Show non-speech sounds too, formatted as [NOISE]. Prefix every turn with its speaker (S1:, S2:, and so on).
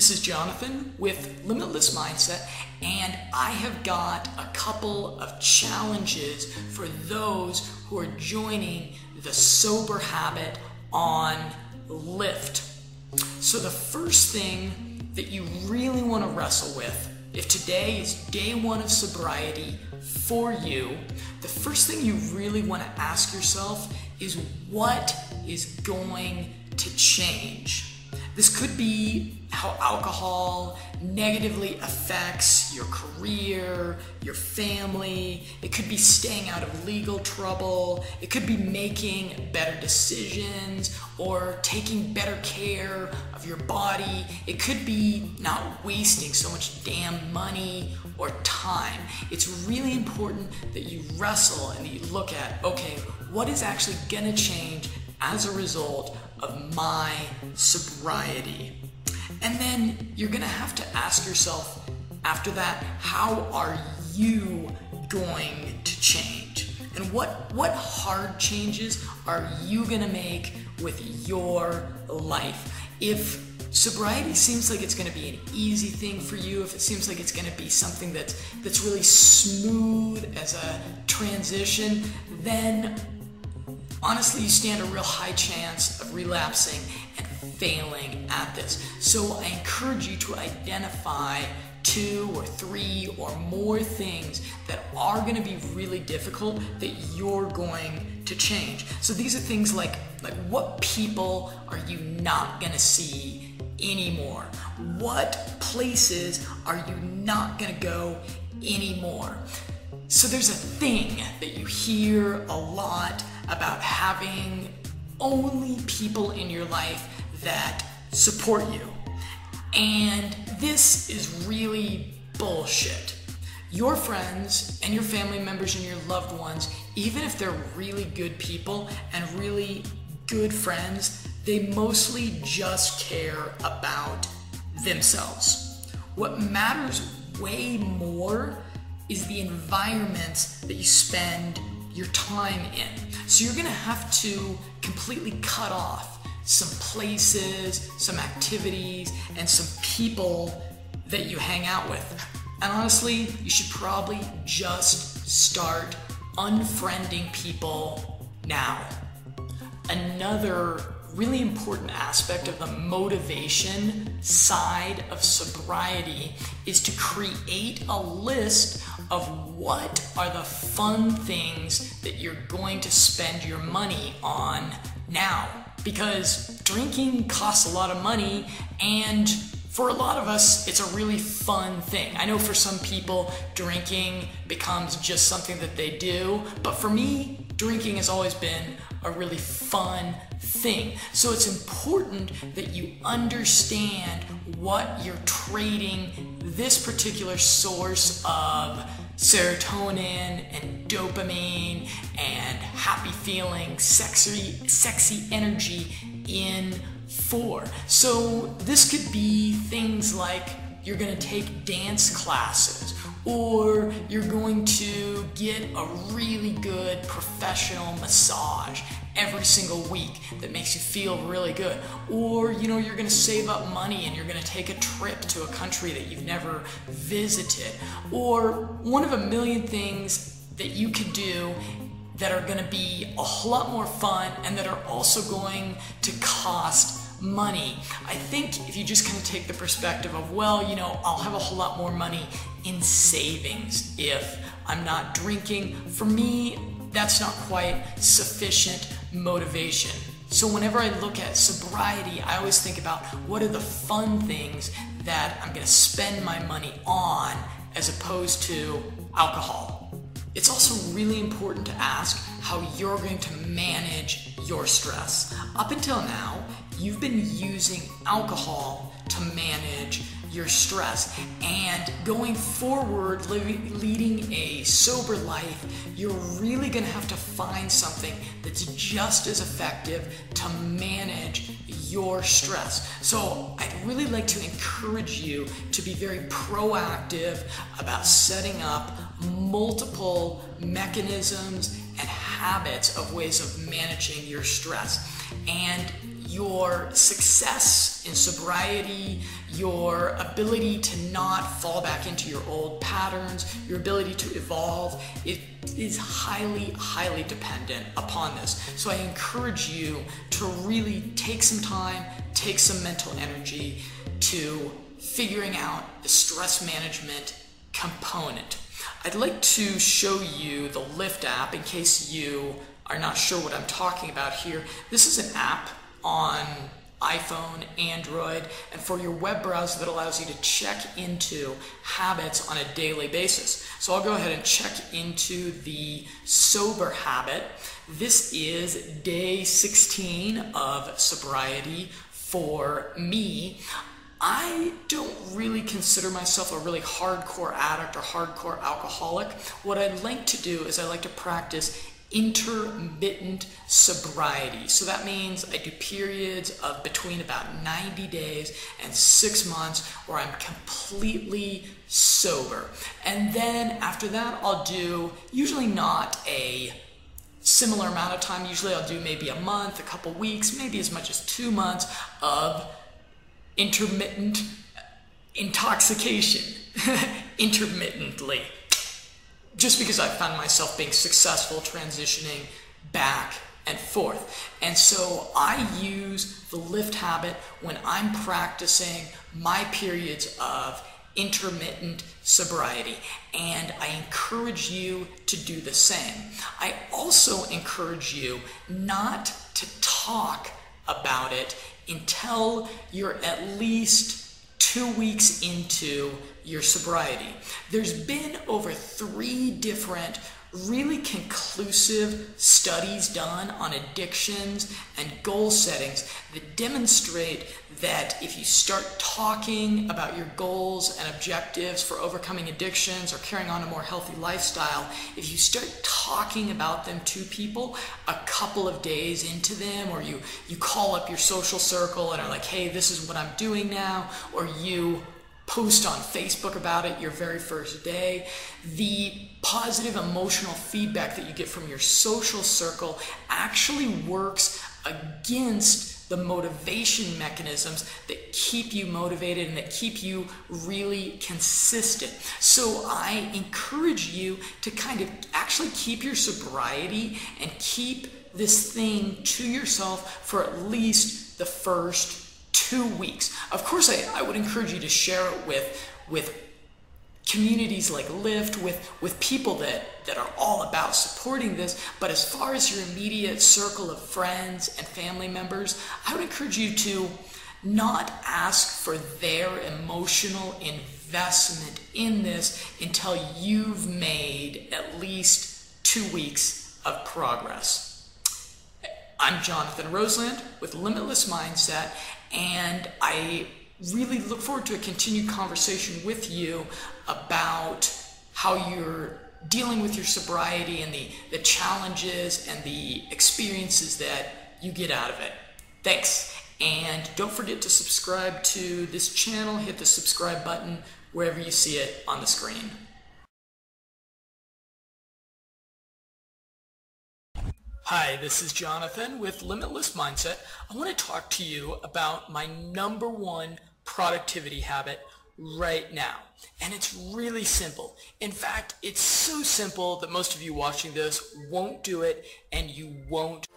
S1: This is Jonathan with Limitless Mindset, and I have got a couple of challenges for those who are joining the Sober Habit on Lift. So, the first thing that you really want to wrestle with, if today is day one of sobriety for you, the first thing you really want to ask yourself is what is going to change? This could be how alcohol negatively affects your career, your family. It could be staying out of legal trouble. It could be making better decisions or taking better care of your body. It could be not wasting so much damn money or time. It's really important that you wrestle and that you look at okay, what is actually going to change as a result of my sobriety. And then you're gonna have to ask yourself after that, how are you going to change? And what, what hard changes are you gonna make with your life? If sobriety seems like it's going to be an easy thing for you if it seems like it's going to be something that's that's really smooth as a transition then honestly, you stand a real high chance of relapsing and failing at this. So I encourage you to identify two or three or more things that are going to be really difficult that you're going to change. So these are things like like what people are you not going to see anymore? What places are you not going to go anymore? So there's a thing that you hear a lot about having only people in your life that support you. And this is really bullshit. Your friends and your family members and your loved ones, even if they're really good people and really good friends, they mostly just care about themselves. What matters way more is the environment that you spend your time in. So you're gonna have to completely cut off some places, some activities, and some people that you hang out with. And honestly, you should probably just start unfriending people now. Another really important aspect of the motivation side of sobriety is to create a list of what are the fun things that you're going to spend your money on now. Because drinking costs a lot of money and for a lot of us, it's a really fun thing. I know for some people, drinking becomes just something that they do, but for me, drinking has always been a really fun thing. So it's important that you understand what you're trading this particular source of serotonin and dopamine and happy feeling, sexy, sexy energy in for. So this could be things like you're going to take dance classes or you're going to get a really good professional massage every single week that makes you feel really good or you know you're going to save up money and you're going to take a trip to a country that you've never visited or one of a million things that you could do that are going to be a whole lot more fun and that are also going to cost money. I think if you just kind of take the perspective of, well, you know, I'll have a whole lot more money in savings if I'm not drinking, for me, that's not quite sufficient motivation. So whenever I look at sobriety, I always think about what are the fun things that I'm going to spend my money on as opposed to alcohol. It's also really important to ask how you're going to manage your stress. Up until now, you've been using alcohol to manage your stress. And going forward, leading a sober life, you're really to have to find something that's just as effective to manage your stress. So, I'd really like to encourage you to be very proactive about setting up multiple mechanisms and habits of ways of managing your stress. And your success in sobriety, your ability to not fall back into your old patterns, your ability to evolve, it is highly, highly dependent upon this. So I encourage you to really take some time, take some mental energy to figuring out the stress management component. I'd like to show you the Lift app in case you are not sure what I'm talking about here. This is an app on iPhone, Android, and for your web browser that allows you to check into habits on a daily basis. So I'll go ahead and check into the sober habit. This is day 16 of sobriety for me. I don't really consider myself a really hardcore addict or hardcore alcoholic. What I like to do is I like to practice intermittent sobriety. So that means I do periods of between about 90 days and six months where I'm completely sober. And then after that, I'll do usually not a similar amount of time. Usually I'll do maybe a month, a couple weeks, maybe as much as two months of intermittent intoxication [LAUGHS] intermittently just because I found myself being successful transitioning back and forth. And so I use the lift habit when I'm practicing my periods of intermittent sobriety. And I encourage you to do the same. I also encourage you not to talk about it until you're at least two weeks into your sobriety. There's been over three different really conclusive studies done on addictions and goal settings that demonstrate that if you start talking about your goals and objectives for overcoming addictions or carrying on a more healthy lifestyle, if you start talking about them to people a couple of days into them, or you, you call up your social circle and are like, hey, this is what I'm doing now, or you post on Facebook about it your very first day, the positive emotional feedback that you get from your social circle actually works against the motivation mechanisms that keep you motivated and that keep you really consistent. So I encourage you to kind of actually keep your sobriety and keep this thing to yourself for at least the first two weeks. Of course, I, I would encourage you to share it with, with communities like Lift, with, with people that, that are all about supporting this. But as far as your immediate circle of friends and family members, I would encourage you to not ask for their emotional investment in this until you've made at least two weeks of progress. I'm Jonathan Roseland with Limitless Mindset, and I really look forward to a continued conversation with you about how you're dealing with your sobriety and the, the challenges and the experiences that you get out of it. Thanks. And don't forget to subscribe to this channel. Hit the subscribe button wherever you see it on the screen. Hi, this is Jonathan with Limitless Mindset. I want to talk to you about my number one productivity habit right now. And it's really simple. In fact, it's so simple that most of you watching this won't do it and you won't